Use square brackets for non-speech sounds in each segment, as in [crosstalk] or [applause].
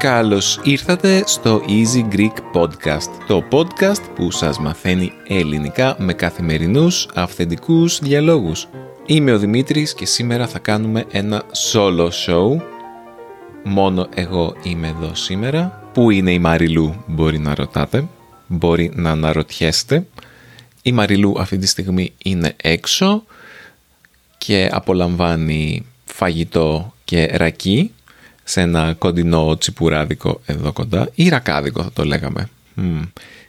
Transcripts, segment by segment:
Καλώς ήρθατε στο Easy Greek Podcast, το podcast που σας μαθαίνει ελληνικά με καθημερινούς αυθεντικούς διαλόγους. Είμαι ο Δημήτρης και σήμερα θα κάνουμε ένα solo show. Μόνο εγώ είμαι εδώ σήμερα. Πού είναι η Μαριλού μπορεί να ρωτάτε, μπορεί να αναρωτιέστε. Η Μαριλού αυτή τη στιγμή είναι έξω και απολαμβάνει φαγητό και ρακί σε ένα κοντινό τσιπουράδικο εδώ κοντά ή ρακάδικο θα το λέγαμε.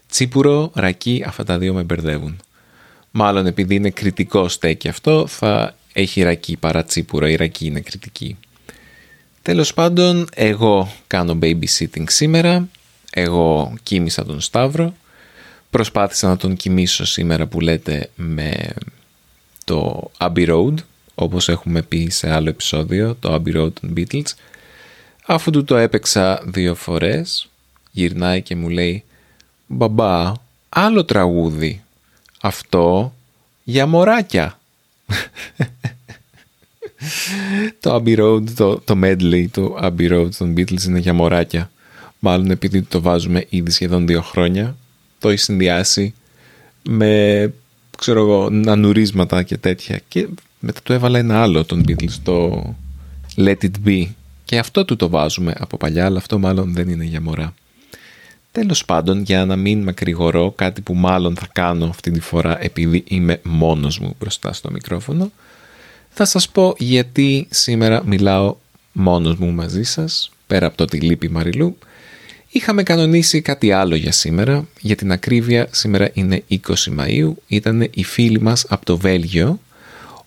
Τσίπουρο, ρακί, αυτά τα δύο με μπερδεύουν. Μάλλον επειδή είναι κριτικό στέκι αυτό θα έχει ρακί παρά τσίπουρο, η ρακί είναι κριτική. Τέλος πάντων, εγώ κάνω babysitting σήμερα, εγώ κοίμησα τον Σταύρο, προσπάθησα να τον κοιμήσω σήμερα που λέτε με το Abbey Road, όπως έχουμε πει σε άλλο επεισόδιο, το Abbey Road των Beatles, Αφού του το έπαιξα δύο φορές, γυρνάει και μου λέει «Μπαμπά, άλλο τραγούδι. Αυτό για μωράκια». Το Abbey Road, το, το medley του Abbey Road των Beatles είναι για μωράκια. Μάλλον επειδή το βάζουμε ήδη σχεδόν δύο χρόνια, το έχει συνδυάσει με, ξέρω εγώ, νανουρίσματα και τέτοια. Και μετά του έβαλα ένα άλλο των Beatles, το Let It Be, και αυτό του το βάζουμε από παλιά, αλλά αυτό μάλλον δεν είναι για μωρά. Τέλος πάντων, για να μην μακρηγορώ, κάτι που μάλλον θα κάνω αυτή τη φορά επειδή είμαι μόνος μου μπροστά στο μικρόφωνο, θα σας πω γιατί σήμερα μιλάω μόνος μου μαζί σας, πέρα από το τη λύπη Μαριλού. Είχαμε κανονίσει κάτι άλλο για σήμερα, για την ακρίβεια σήμερα είναι 20 Μαΐου, ήταν οι φίλοι μας από το Βέλγιο,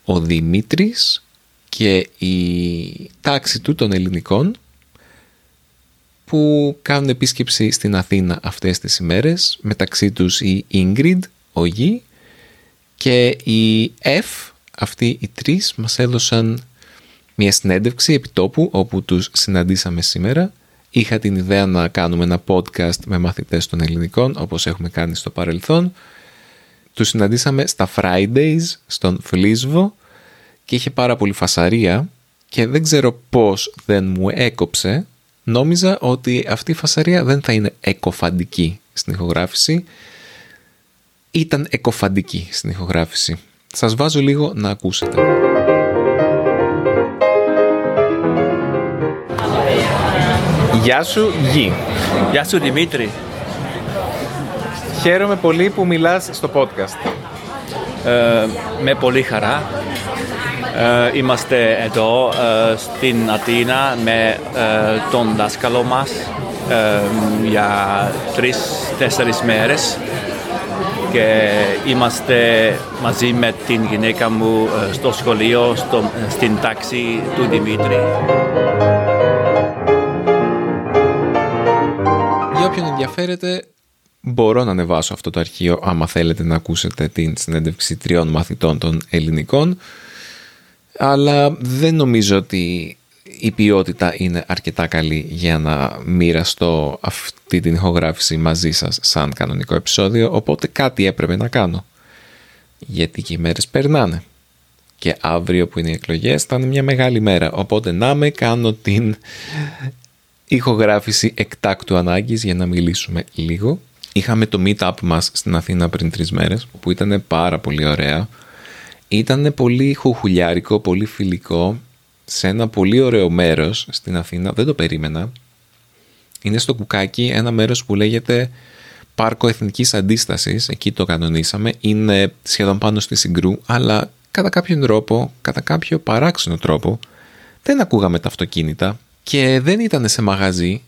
ο Δημήτρης, και η τάξη του των ελληνικών που κάνουν επίσκεψη στην Αθήνα αυτές τις ημέρες. Μεταξύ τους η Ingrid, ο Γη και η F, αυτοί οι τρεις μας έδωσαν μια συνέντευξη επιτόπου όπου τους συναντήσαμε σήμερα. Είχα την ιδέα να κάνουμε ένα podcast με μαθητές των ελληνικών όπως έχουμε κάνει στο παρελθόν. Τους συναντήσαμε στα Fridays στον Φλίσβο και είχε πάρα πολύ φασαρία και δεν ξέρω πώς δεν μου έκοψε. Νόμιζα ότι αυτή η φασαρία δεν θα είναι εκοφαντική στην ηχογράφηση. Ήταν εκοφαντική στην ηχογράφηση. Σας βάζω λίγο να ακούσετε. Γεια σου Γη. Γεια σου Δημήτρη. Χαίρομαι πολύ που μιλάς στο podcast. Ε, με πολύ χαρά. Ε, είμαστε εδώ ε, στην Αθήνα με ε, τον δάσκαλο μας για τρεις-τέσσερις μέρες και είμαστε μαζί με την γυναίκα μου στο σχολείο, στο, στην τάξη του Δημήτρη. Για όποιον ενδιαφέρεται, μπορώ να ανεβάσω αυτό το αρχείο άμα θέλετε να ακούσετε την συνέντευξη τριών μαθητών των ελληνικών αλλά δεν νομίζω ότι η ποιότητα είναι αρκετά καλή για να μοιραστώ αυτή την ηχογράφηση μαζί σας σαν κανονικό επεισόδιο, οπότε κάτι έπρεπε να κάνω. Γιατί και οι μέρες περνάνε. Και αύριο που είναι οι εκλογές θα είναι μια μεγάλη μέρα, οπότε να με κάνω την ηχογράφηση εκτάκτου ανάγκης για να μιλήσουμε λίγο. Είχαμε το meetup μας στην Αθήνα πριν τρεις μέρες, που ήταν πάρα πολύ ωραία. Ήταν πολύ χουχουλιάρικο, πολύ φιλικό, σε ένα πολύ ωραίο μέρος στην Αθήνα, δεν το περίμενα. Είναι στο Κουκάκι ένα μέρος που λέγεται Πάρκο Εθνικής Αντίστασης, εκεί το κανονίσαμε, είναι σχεδόν πάνω στη Συγκρού, αλλά κατά κάποιον τρόπο, κατά κάποιο παράξενο τρόπο, δεν ακούγαμε τα αυτοκίνητα και δεν ήταν σε μαγαζί,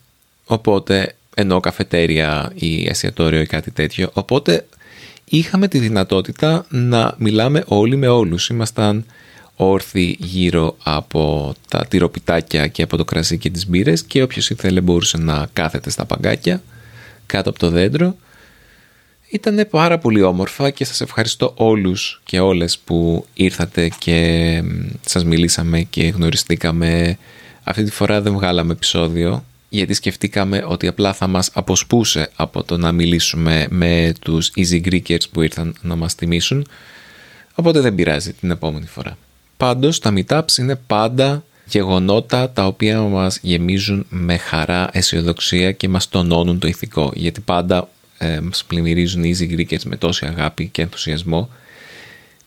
οπότε ενώ καφετέρια ή εστιατόριο ή κάτι τέτοιο, οπότε είχαμε τη δυνατότητα να μιλάμε όλοι με όλους. Ήμασταν όρθιοι γύρω από τα τυροπιτάκια και από το κρασί και τις μπύρες και όποιος ήθελε μπορούσε να κάθεται στα παγκάκια κάτω από το δέντρο. Ήταν πάρα πολύ όμορφα και σας ευχαριστώ όλους και όλες που ήρθατε και σας μιλήσαμε και γνωριστήκαμε Αυτή τη φορά δεν βγάλαμε επεισόδιο γιατί σκεφτήκαμε ότι απλά θα μας αποσπούσε από το να μιλήσουμε με τους Easy Greekers που ήρθαν να μας τιμήσουν. Οπότε δεν πειράζει την επόμενη φορά. Πάντως τα meetups είναι πάντα γεγονότα τα οποία μας γεμίζουν με χαρά, αισιοδοξία και μας τονώνουν το ηθικό. Γιατί πάντα ε, μας πλημμυρίζουν οι Easy Greekers με τόση αγάπη και ενθουσιασμό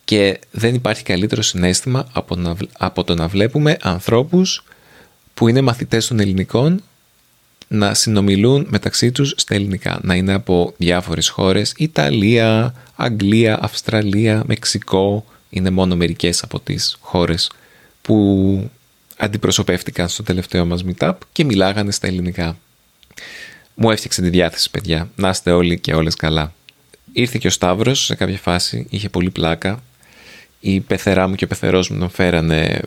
και δεν υπάρχει καλύτερο συνέστημα από, να, από το να βλέπουμε ανθρώπους που είναι μαθητές των ελληνικών να συνομιλούν μεταξύ τους στα ελληνικά. Να είναι από διάφορες χώρες, Ιταλία, Αγγλία, Αυστραλία, Μεξικό. Είναι μόνο μερικές από τις χώρες που αντιπροσωπεύτηκαν στο τελευταίο μας meetup και μιλάγανε στα ελληνικά. Μου έφτιαξε τη διάθεση, παιδιά. Να είστε όλοι και όλες καλά. Ήρθε και ο Σταύρος σε κάποια φάση, είχε πολύ πλάκα. Η πεθερά μου και ο πεθερός μου τον φέρανε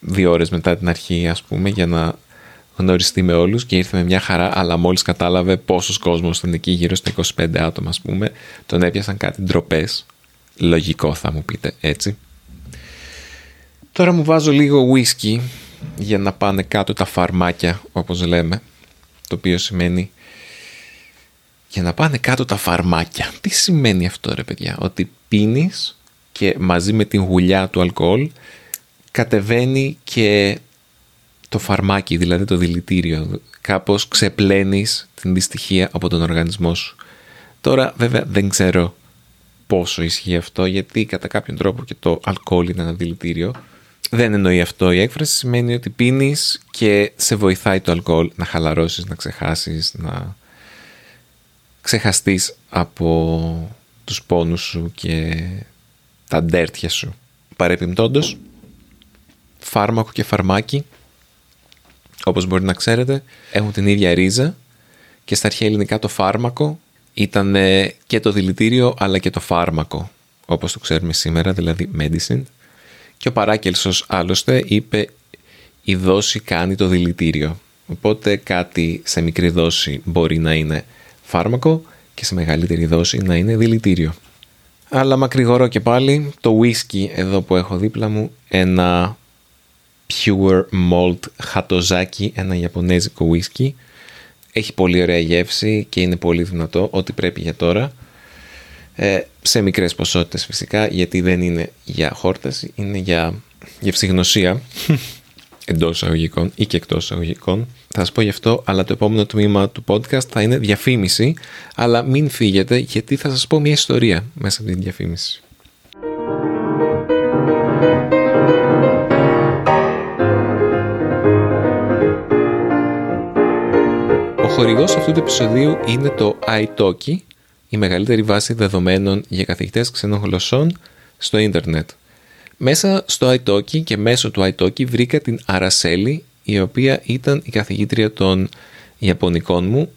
δύο ώρες μετά την αρχή, ας πούμε, για να γνωριστεί με όλους και ήρθε με μια χαρά, αλλά μόλις κατάλαβε πόσος κόσμος ήταν εκεί, γύρω στα 25 άτομα, ας πούμε, τον έπιασαν κάτι ντροπές. Λογικό θα μου πείτε, έτσι. Τώρα μου βάζω λίγο whisky για να πάνε κάτω τα φαρμάκια, όπως λέμε, το οποίο σημαίνει για να πάνε κάτω τα φαρμάκια. Τι σημαίνει αυτό ρε παιδιά, ότι πίνεις και μαζί με την γουλιά του αλκοόλ κατεβαίνει και το φαρμάκι, δηλαδή το δηλητήριο. Κάπως ξεπλένεις την δυστυχία από τον οργανισμό σου. Τώρα βέβαια δεν ξέρω πόσο ισχύει αυτό γιατί κατά κάποιον τρόπο και το αλκοόλ είναι ένα δηλητήριο. Δεν εννοεί αυτό η έκφραση, σημαίνει ότι πίνεις και σε βοηθάει το αλκοόλ να χαλαρώσεις, να ξεχάσεις, να ξεχαστείς από τους πόνους σου και τα ντέρτια σου. Παρεπιπτόντως, φάρμακο και φαρμάκι, όπως μπορεί να ξέρετε, έχουν την ίδια ρίζα και στα αρχαία ελληνικά το φάρμακο ήταν και το δηλητήριο αλλά και το φάρμακο, όπως το ξέρουμε σήμερα, δηλαδή medicine. Και ο Παράκελσος άλλωστε είπε η δόση κάνει το δηλητήριο. Οπότε κάτι σε μικρή δόση μπορεί να είναι φάρμακο και σε μεγαλύτερη δόση να είναι δηλητήριο. Αλλά μακρηγορώ και πάλι το whisky εδώ που έχω δίπλα μου ένα Pure Malt χατοζάκι, ένα ιαπωνέζικο whisky. Έχει πολύ ωραία γεύση και είναι πολύ δυνατό, ό,τι πρέπει για τώρα. Ε, σε μικρές ποσότητες φυσικά, γιατί δεν είναι για χόρταση, είναι για γευσηγνωσία [laughs] εντός εισαγωγικών ή και εκτός εισαγωγικών. Θα σας πω γι' αυτό, αλλά το επόμενο τμήμα του podcast θα είναι διαφήμιση, αλλά μην φύγετε γιατί θα σας πω μια ιστορία μέσα από την διαφήμιση. Χορηγός αυτού του επεισοδίου είναι το iTalki, η μεγαλύτερη βάση δεδομένων για καθηγητές ξένων γλωσσών στο ίντερνετ. Μέσα στο iTalki και μέσω του iTalki βρήκα την Αρασέλη, η οποία ήταν η καθηγήτρια των Ιαπωνικών μου.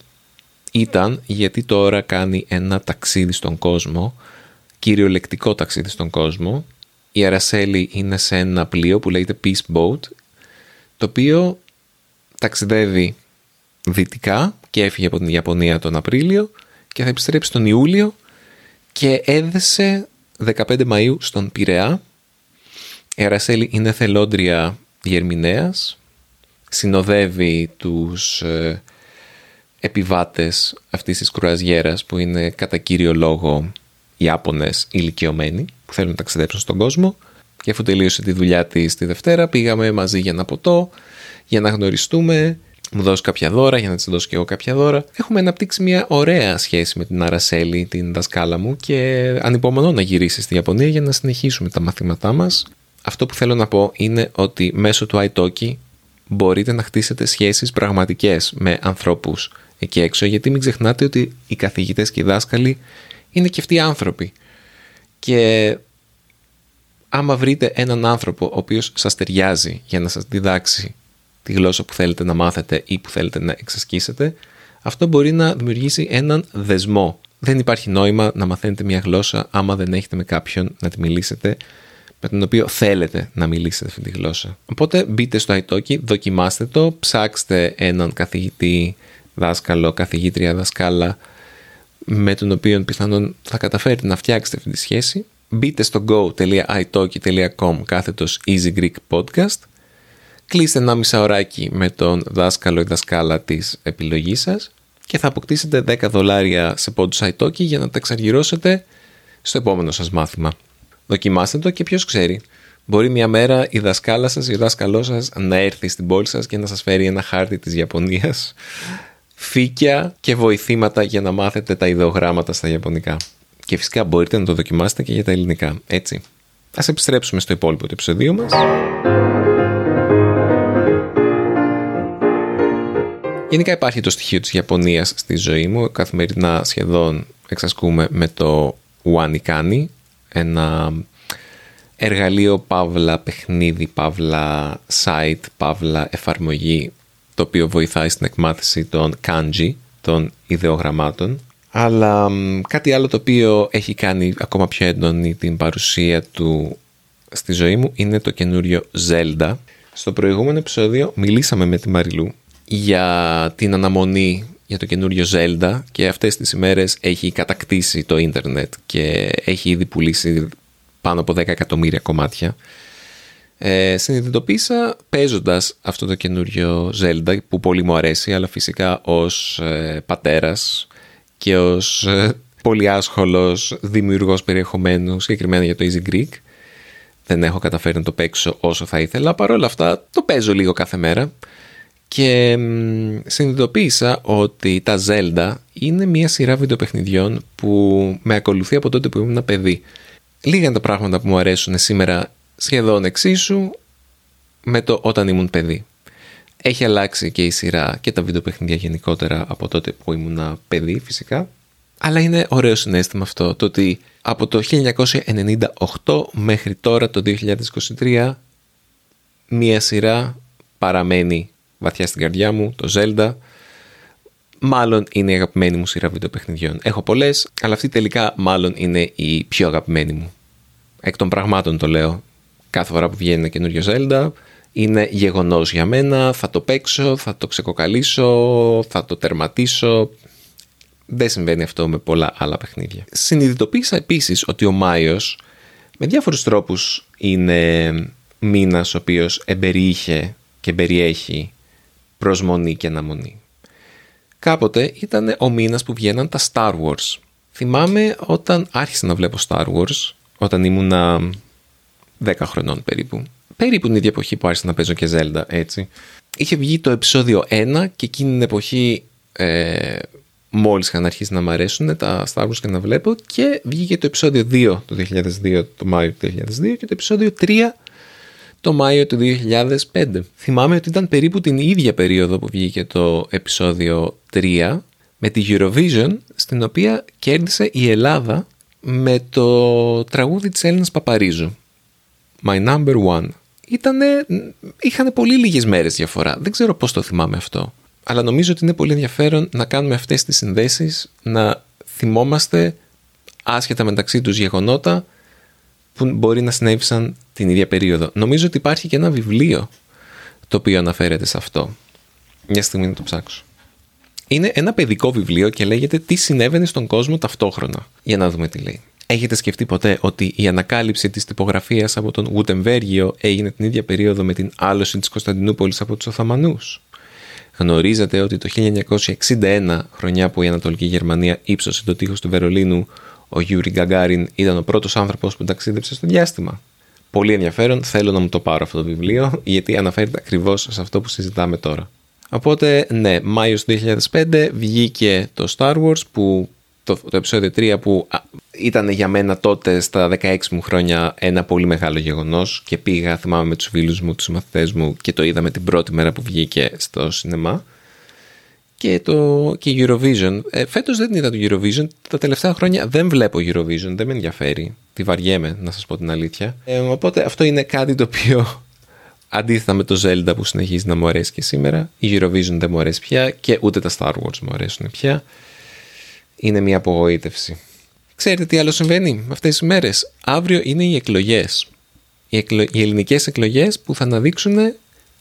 Ήταν γιατί τώρα κάνει ένα ταξίδι στον κόσμο, κυριολεκτικό ταξίδι στον κόσμο. Η Αρασέλη είναι σε ένα πλοίο που λέγεται Peace Boat, το οποίο ταξιδεύει δυτικά και έφυγε από την Ιαπωνία τον Απρίλιο και θα επιστρέψει τον Ιούλιο και έδεσε 15 Μαΐου στον Πειραιά. Η Αρασέλη είναι θελόντρια διερμηνέας, συνοδεύει τους ε, επιβάτες αυτής της κρουαζιέρας που είναι κατά κύριο λόγο Ιάπωνες ηλικιωμένοι που θέλουν να ταξιδέψουν στον κόσμο. Και αφού τελείωσε τη δουλειά της τη Δευτέρα πήγαμε μαζί για ένα ποτό, για να γνωριστούμε, μου δώσει κάποια δώρα για να της δώσω και εγώ κάποια δώρα. Έχουμε αναπτύξει μια ωραία σχέση με την Αρασέλη, την δασκάλα μου και ανυπομονώ να γυρίσεις στη Ιαπωνία για να συνεχίσουμε τα μαθήματά μας αυτό που θέλω να πω είναι ότι μέσω του iTalki μπορείτε να χτίσετε σχέσεις πραγματικές με ανθρώπους εκεί έξω γιατί μην ξεχνάτε ότι οι καθηγητές και οι δάσκαλοι είναι και αυτοί άνθρωποι και άμα βρείτε έναν άνθρωπο ο οποίος σας ταιριάζει για να σας διδάξει τη γλώσσα που θέλετε να μάθετε ή που θέλετε να εξασκήσετε αυτό μπορεί να δημιουργήσει έναν δεσμό. Δεν υπάρχει νόημα να μαθαίνετε μια γλώσσα άμα δεν έχετε με κάποιον να τη μιλήσετε με τον οποίο θέλετε να μιλήσετε αυτή τη γλώσσα. Οπότε μπείτε στο iTalki, δοκιμάστε το, ψάξτε έναν καθηγητή, δάσκαλο, καθηγήτρια, δασκάλα με τον οποίο πιθανόν θα καταφέρετε να φτιάξετε αυτή τη σχέση. Μπείτε στο go.italki.com κάθετος Easy Greek Podcast. Κλείστε ένα μισάωράκι με τον δάσκαλο ή δασκάλα της επιλογής σας και θα αποκτήσετε 10 δολάρια σε πόντους iTalki για να τα εξαργυρώσετε στο επόμενο σας μάθημα. Δοκιμάστε το και ποιος ξέρει. Μπορεί μια μέρα η δασκάλα σας ή ο δάσκαλός σας να έρθει στην πόλη σας και να σας φέρει ένα χάρτη της Ιαπωνίας, φύκια και βοηθήματα για να μάθετε τα ιδεογράμματα στα Ιαπωνικά. Και φυσικά μπορείτε να το δοκιμάσετε και για τα ελληνικά, έτσι. Ας επιστρέψουμε στο υπόλοιπο του επεισοδίου μας. Γενικά υπάρχει το στοιχείο της Ιαπωνίας στη ζωή μου. Καθημερινά σχεδόν εξασκούμε με το Wanikani, ένα εργαλείο παύλα παιχνίδι, παύλα site, παύλα εφαρμογή, το οποίο βοηθάει στην εκμάθηση των kanji, των ιδεογραμμάτων. Αλλά κάτι άλλο το οποίο έχει κάνει ακόμα πιο έντονη την παρουσία του στη ζωή μου είναι το καινούριο Zelda. Στο προηγούμενο επεισόδιο μιλήσαμε με τη Μαριλού για την αναμονή για το καινούριο Zelda και αυτές τις ημέρες έχει κατακτήσει το ίντερνετ και έχει ήδη πουλήσει πάνω από 10 εκατομμύρια κομμάτια. Ε, συνειδητοποίησα παίζοντας αυτό το καινούριο Zelda που πολύ μου αρέσει αλλά φυσικά ως ε, πατέρας και ως ε, πολύ άσχολος δημιουργός περιεχομένου συγκεκριμένα για το Easy Greek δεν έχω καταφέρει να το παίξω όσο θα ήθελα παρόλα αυτά το παίζω λίγο κάθε μέρα και συνειδητοποίησα ότι τα Zelda είναι μια σειρά βιντεοπαιχνιδιών που με ακολουθεί από τότε που ήμουν ένα παιδί. Λίγα είναι τα πράγματα που μου αρέσουν σήμερα σχεδόν εξίσου με το όταν ήμουν παιδί. Έχει αλλάξει και η σειρά και τα βιντεοπαιχνίδια γενικότερα από τότε που ήμουν παιδί φυσικά. Αλλά είναι ωραίο συνέστημα αυτό το ότι από το 1998 μέχρι τώρα το 2023 μία σειρά παραμένει βαθιά στην καρδιά μου, το Zelda. Μάλλον είναι η αγαπημένη μου σειρά βιντεοπαιχνιδιών. Έχω πολλές, αλλά αυτή τελικά μάλλον είναι η πιο αγαπημένη μου. Εκ των πραγμάτων το λέω. Κάθε φορά που βγαίνει ένα καινούριο Zelda είναι γεγονός για μένα. Θα το παίξω, θα το ξεκοκαλίσω, θα το τερματίσω. Δεν συμβαίνει αυτό με πολλά άλλα παιχνίδια. Συνειδητοποίησα επίσης ότι ο Μάιος με διάφορους τρόπους είναι μήνας ο οποίος εμπεριείχε και περιέχει προσμονή και αναμονή. Κάποτε ήταν ο μήνας που βγαίναν τα Star Wars. Θυμάμαι όταν άρχισα να βλέπω Star Wars, όταν ήμουνα 10 χρονών περίπου. Περίπου την ίδια εποχή που άρχισα να παίζω και Zelda, έτσι. Είχε βγει το επεισόδιο 1 και εκείνη την εποχή ε, μόλις είχαν αρχίσει να μου αρέσουν τα Star Wars και να βλέπω και βγήκε το επεισόδιο 2 το 2002, το Μάιο του 2002 και το επεισόδιο 3 το Μάιο του 2005. Θυμάμαι ότι ήταν περίπου την ίδια περίοδο που βγήκε το επεισόδιο 3 με τη Eurovision στην οποία κέρδισε η Ελλάδα με το τραγούδι της Έλληνας Παπαρίζου. My number one. Ήτανε, είχαν πολύ λίγες μέρες διαφορά. Δεν ξέρω πώς το θυμάμαι αυτό. Αλλά νομίζω ότι είναι πολύ ενδιαφέρον να κάνουμε αυτές τις συνδέσεις, να θυμόμαστε άσχετα μεταξύ τους γεγονότα που μπορεί να συνέβησαν την ίδια περίοδο. Νομίζω ότι υπάρχει και ένα βιβλίο το οποίο αναφέρεται σε αυτό. Μια στιγμή να το ψάξω. Είναι ένα παιδικό βιβλίο και λέγεται Τι συνέβαινε στον κόσμο ταυτόχρονα. Για να δούμε τι λέει. Έχετε σκεφτεί ποτέ ότι η ανακάλυψη της τυπογραφίας από τον Γουτεμβέργιο έγινε την ίδια περίοδο με την άλωση της Κωνσταντινούπολης από τους Οθωμανούς. Γνωρίζετε ότι το 1961, χρονιά που η Ανατολική Γερμανία ύψωσε το τείχος του Βερολίνου, ο Γιούρι Γκαγκάριν ήταν ο πρώτος άνθρωπος που ταξίδεψε στο διάστημα. Πολύ ενδιαφέρον, θέλω να μου το πάρω αυτό το βιβλίο, γιατί αναφέρεται ακριβώς σε αυτό που συζητάμε τώρα. Οπότε, ναι, Μάιος 2005 βγήκε το Star Wars, που, το, το επεισόδιο 3 που ήταν για μένα τότε στα 16 μου χρόνια ένα πολύ μεγάλο γεγονός και πήγα, θυμάμαι με τους φίλους μου, τους μαθητές μου και το είδαμε την πρώτη μέρα που βγήκε στο σινεμά και, το, και Eurovision. Ε, Φέτος δεν είδα το Eurovision. Τα τελευταία χρόνια δεν βλέπω Eurovision. Δεν με ενδιαφέρει. Τη βαριέμαι, να σας πω την αλήθεια. Ε, οπότε αυτό είναι κάτι το οποίο αντίθετα με το Zelda που συνεχίζει να μου αρέσει και σήμερα, η Eurovision δεν μου αρέσει πια και ούτε τα Star Wars μου αρέσουν πια. Είναι μια απογοήτευση. Ξέρετε τι άλλο συμβαίνει αυτές τις μέρες; Αύριο είναι οι εκλογές. Οι, εκλο... οι ελληνικές εκλογές που θα αναδείξουν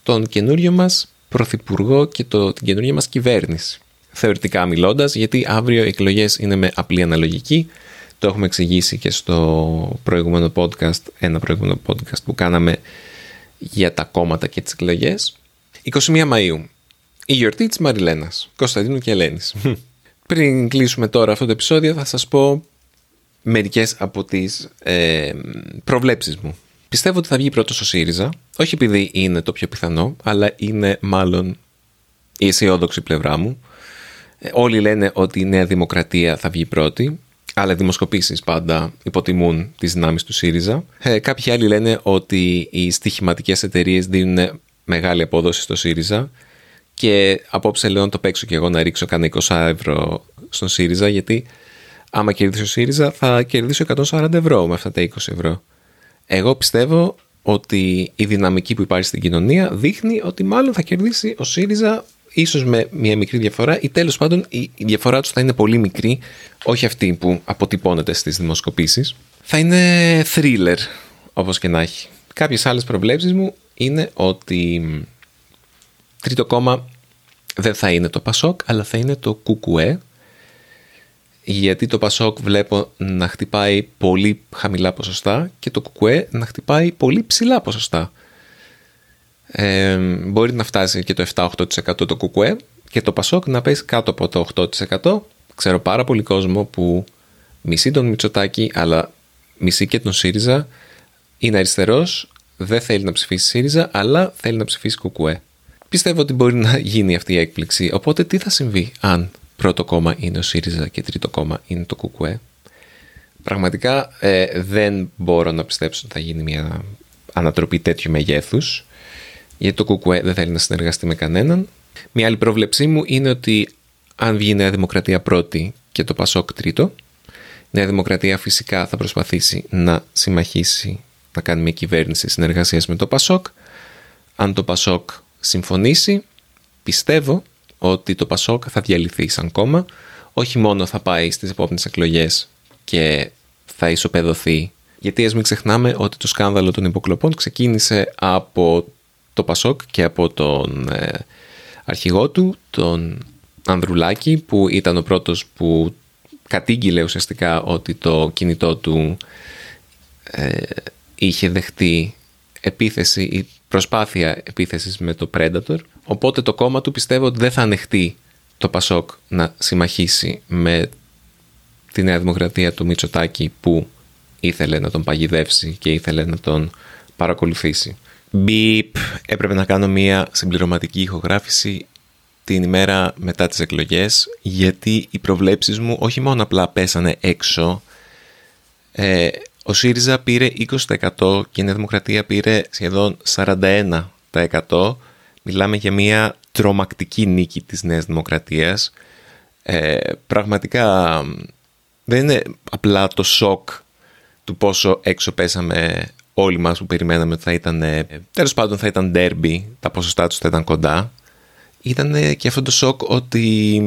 τον καινούριο μας πρωθυπουργό και το, την καινούργια μας κυβέρνηση. Θεωρητικά μιλώντας, γιατί αύριο οι εκλογές είναι με απλή αναλογική. Το έχουμε εξηγήσει και στο προηγούμενο podcast, ένα προηγούμενο podcast που κάναμε για τα κόμματα και τις εκλογές. 21 Μαΐου. Η γιορτή της Μαριλένας, Κωνσταντίνου και Ελένης. Πριν κλείσουμε τώρα αυτό το επεισόδιο θα σας πω μερικές από τις ε, προβλέψεις μου. Πιστεύω ότι θα βγει πρώτος ο ΣΥΡΙΖΑ, όχι επειδή είναι το πιο πιθανό, αλλά είναι μάλλον η αισιόδοξη πλευρά μου. Ε, όλοι λένε ότι η Νέα Δημοκρατία θα βγει πρώτη, αλλά οι δημοσκοπήσεις πάντα υποτιμούν τις δυνάμεις του ΣΥΡΙΖΑ. Ε, κάποιοι άλλοι λένε ότι οι στοιχηματικές εταιρείες δίνουν μεγάλη απόδοση στο ΣΥΡΙΖΑ και απόψε λέω να το παίξω και εγώ να ρίξω κανένα 20 ευρώ στον ΣΥΡΙΖΑ γιατί άμα κερδίσει ο ΣΥΡΙΖΑ θα κερδίσω 140 ευρώ με αυτά τα 20 ευρώ. Εγώ πιστεύω ότι η δυναμική που υπάρχει στην κοινωνία δείχνει ότι μάλλον θα κερδίσει ο ΣΥΡΙΖΑ ίσως με μια μικρή διαφορά ή τέλος πάντων η διαφορά τους θα είναι πολύ μικρή, όχι αυτή που αποτυπώνεται στις δημοσκοπήσεις. Θα είναι thriller, όπως και να έχει. Κάποιες άλλες προβλέψεις μου είναι ότι τρίτο κόμμα δεν θα είναι το Πασόκ, αλλά θα είναι το Κουκουέ, γιατί το Πασόκ βλέπω να χτυπάει πολύ χαμηλά ποσοστά και το Κουκουέ να χτυπάει πολύ ψηλά ποσοστά. Ε, μπορεί να φτάσει και το 7-8% το Κουκουέ και το Πασόκ να πέσει κάτω από το 8%. Ξέρω πάρα πολύ κόσμο που μισεί τον Μητσοτάκη αλλά μισεί και τον ΣΥΡΙΖΑ. Είναι αριστερός, δεν θέλει να ψηφίσει ΣΥΡΙΖΑ αλλά θέλει να ψηφίσει Κουκουέ. Πιστεύω ότι μπορεί να γίνει αυτή η έκπληξη. Οπότε τι θα συμβεί αν πρώτο κόμμα είναι ο ΣΥΡΙΖΑ και τρίτο κόμμα είναι το ΚΚΕ. Πραγματικά ε, δεν μπορώ να πιστέψω ότι θα γίνει μια ανατροπή τέτοιου μεγέθους, γιατί το ΚΚΕ δεν θέλει να συνεργαστεί με κανέναν. Μια άλλη πρόβλεψή μου είναι ότι αν βγει η Νέα Δημοκρατία πρώτη και το Πασόκ τρίτο, η Νέα Δημοκρατία φυσικά θα προσπαθήσει να συμμαχίσει, να κάνει μια κυβέρνηση συνεργασίας με το Πασόκ. Αν το Πασόκ συμφωνήσει, πιστεύω ότι το Πασόκ θα διαλυθεί σαν κόμμα. Όχι μόνο θα πάει στις επόμενες εκλογές και θα ισοπεδωθεί. Γιατί ας μην ξεχνάμε ότι το σκάνδαλο των υποκλοπών ξεκίνησε από το Πασόκ και από τον ε, αρχηγό του, τον Ανδρουλάκη, που ήταν ο πρώτος που κατήγγειλε ουσιαστικά ότι το κινητό του ε, είχε δεχτεί επίθεση ή προσπάθεια επίθεσης με το Predator Οπότε το κόμμα του πιστεύω ότι δεν θα ανεχτεί το Πασόκ να συμμαχίσει με τη Νέα Δημοκρατία του Μητσοτάκη που ήθελε να τον παγιδεύσει και ήθελε να τον παρακολουθήσει. Μπιπ, έπρεπε να κάνω μία συμπληρωματική ηχογράφηση την ημέρα μετά τις εκλογές γιατί οι προβλέψεις μου όχι μόνο απλά πέσανε έξω ε, ο ΣΥΡΙΖΑ πήρε 20% και η Νέα Δημοκρατία πήρε σχεδόν 41% Μιλάμε για μια τρομακτική νίκη της Νέας Δημοκρατίας. Ε, πραγματικά δεν είναι απλά το σοκ του πόσο έξω πέσαμε όλοι μας που περιμέναμε ότι θα ήταν, τέλος πάντων θα ήταν derby, τα ποσοστά τους θα ήταν κοντά. Ήταν και αυτό το σοκ ότι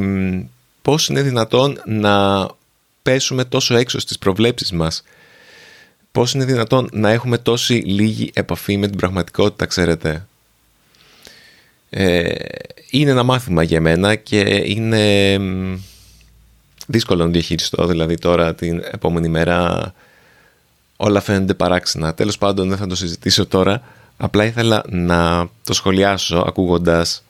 πώς είναι δυνατόν να πέσουμε τόσο έξω στις προβλέψεις μας. Πώς είναι δυνατόν να έχουμε τόση λίγη επαφή με την πραγματικότητα, ξέρετε; Ε, είναι ένα μάθημα για μένα και είναι δύσκολο να διαχειριστώ. Δηλαδή τώρα την επόμενη μέρα όλα φαίνονται παράξενα. Τέλος πάντων δεν θα το συζητήσω τώρα. Απλά ήθελα να το σχολιάσω ακούγοντας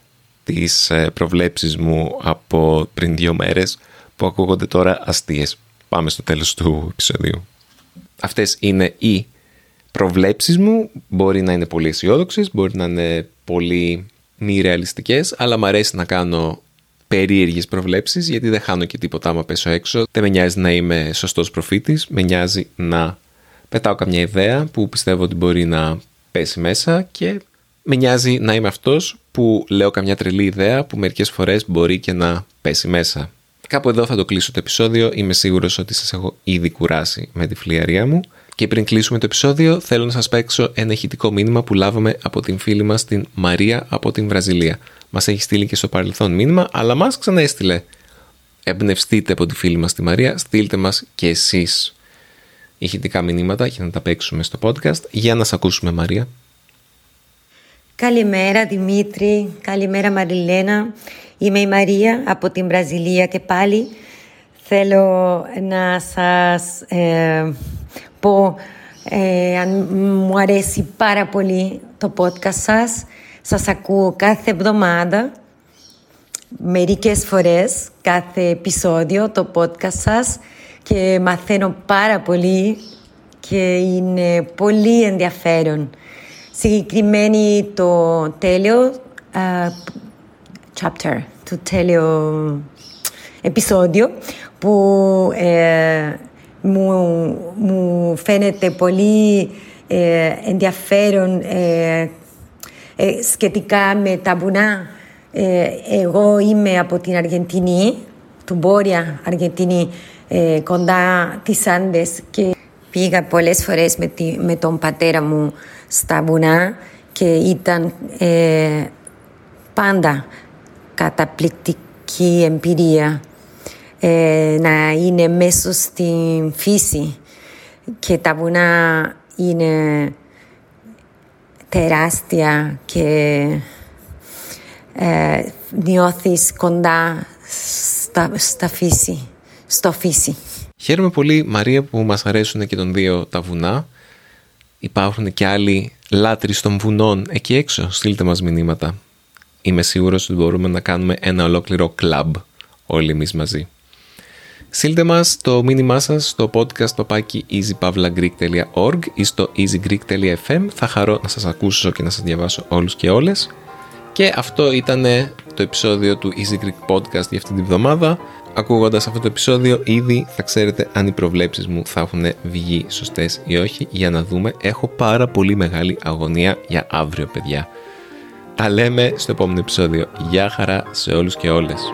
τις ε, προβλέψεις μου από πριν δύο μέρες που ακούγονται τώρα αστείες. Πάμε στο τέλος του επεισοδίου. Αυτές είναι οι προβλέψεις μου. Μπορεί να είναι πολύ αισιόδοξες, μπορεί να είναι πολύ μη ρεαλιστικές, αλλά μου αρέσει να κάνω περίεργες προβλέψεις γιατί δεν χάνω και τίποτα άμα πέσω έξω. Δεν με νοιάζει να είμαι σωστός προφήτης, με νοιάζει να πετάω καμιά ιδέα που πιστεύω ότι μπορεί να πέσει μέσα και με νοιάζει να είμαι αυτός που λέω καμιά τρελή ιδέα που μερικές φορές μπορεί και να πέσει μέσα. Κάπου εδώ θα το κλείσω το επεισόδιο. Είμαι σίγουρος ότι σας έχω ήδη κουράσει με τη φλιαρία μου. Και πριν κλείσουμε το επεισόδιο, θέλω να σας παίξω ένα ηχητικό μήνυμα που λάβαμε από την φίλη μας την Μαρία από την Βραζιλία. Μας έχει στείλει και στο παρελθόν μήνυμα, αλλά μας ξαναέστειλε. Εμπνευστείτε από τη φίλη μας τη Μαρία, στείλτε μας και εσείς ηχητικά μηνύματα για να τα παίξουμε στο podcast. Για να σας ακούσουμε Μαρία. Καλημέρα Δημήτρη, καλημέρα Μαριλένα. Είμαι η Μαρία από την Βραζιλία και πάλι θέλω να σας ε, πω ε, αν μου αρέσει πάρα πολύ το podcast σας. Σας ακούω κάθε εβδομάδα, μερικές φορές, κάθε επεισόδιο, το podcast σας και μαθαίνω πάρα πολύ και είναι πολύ ενδιαφέρον. Συγκεκριμένη το τέλειο uh, chapter, το τέλειο επεισόδιο που ε, μου, μου φαίνεται πολύ ε, ενδιαφέρον ε, ε, σχετικά με τα βουνά. εγώ είμαι από την Αργεντινή, του Βόρεια Αργεντινή, κοντά τις Άντες και πήγα πολλές φορές με, με τον πατέρα μου στα βουνά και ήταν πάντα καταπληκτική εμπειρία να είναι μέσα στην φύση και τα βουνά είναι τεράστια και ε, νιώθεις κοντά στα, στα φύση, στο φύση. Χαίρομαι πολύ Μαρία που μας αρέσουν και των δύο τα βουνά. Υπάρχουν και άλλοι λάτρεις των βουνών εκεί έξω. Στείλτε μας μηνύματα. Είμαι σίγουρος ότι μπορούμε να κάνουμε ένα ολόκληρο κλαμπ όλοι εμείς μαζί. Στείλτε μας το μήνυμά σας στο podcast παπάκι easypavlagreek.org ή στο easygreek.fm. Θα χαρώ να σας ακούσω και να σας διαβάσω όλους και όλες. Και αυτό ήταν το επεισόδιο του Easy Greek Podcast για αυτή τη βδομάδα. Ακούγοντας αυτό το επεισόδιο ήδη θα ξέρετε αν οι προβλέψεις μου θα έχουν βγει σωστές ή όχι για να δούμε. Έχω πάρα πολύ μεγάλη αγωνία για αύριο παιδιά. Τα λέμε στο επόμενο επεισόδιο. Γεια χαρά σε όλους και όλες.